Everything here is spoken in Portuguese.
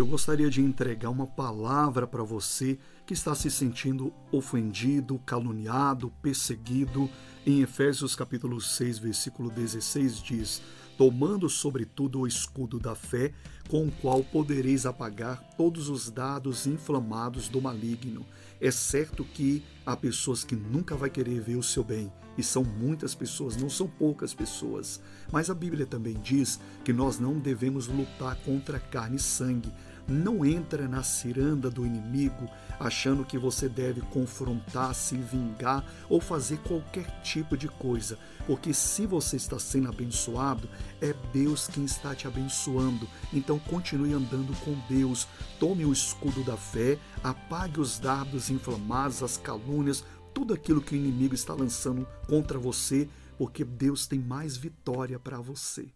eu gostaria de entregar uma palavra para você que está se sentindo ofendido, caluniado, perseguido. Em Efésios capítulo 6, versículo 16 diz: tomando sobretudo o escudo da fé, com o qual podereis apagar todos os dados inflamados do maligno. É certo que há pessoas que nunca vai querer ver o seu bem, e são muitas pessoas, não são poucas pessoas. Mas a Bíblia também diz que nós não devemos lutar contra carne e sangue, não entra na ciranda do inimigo achando que você deve confrontar, se vingar ou fazer qualquer tipo de coisa, porque se você está sendo abençoado, é Deus quem está te abençoando. Então continue andando com Deus. Tome o escudo da fé, apague os dardos inflamados, as calúnias, tudo aquilo que o inimigo está lançando contra você, porque Deus tem mais vitória para você.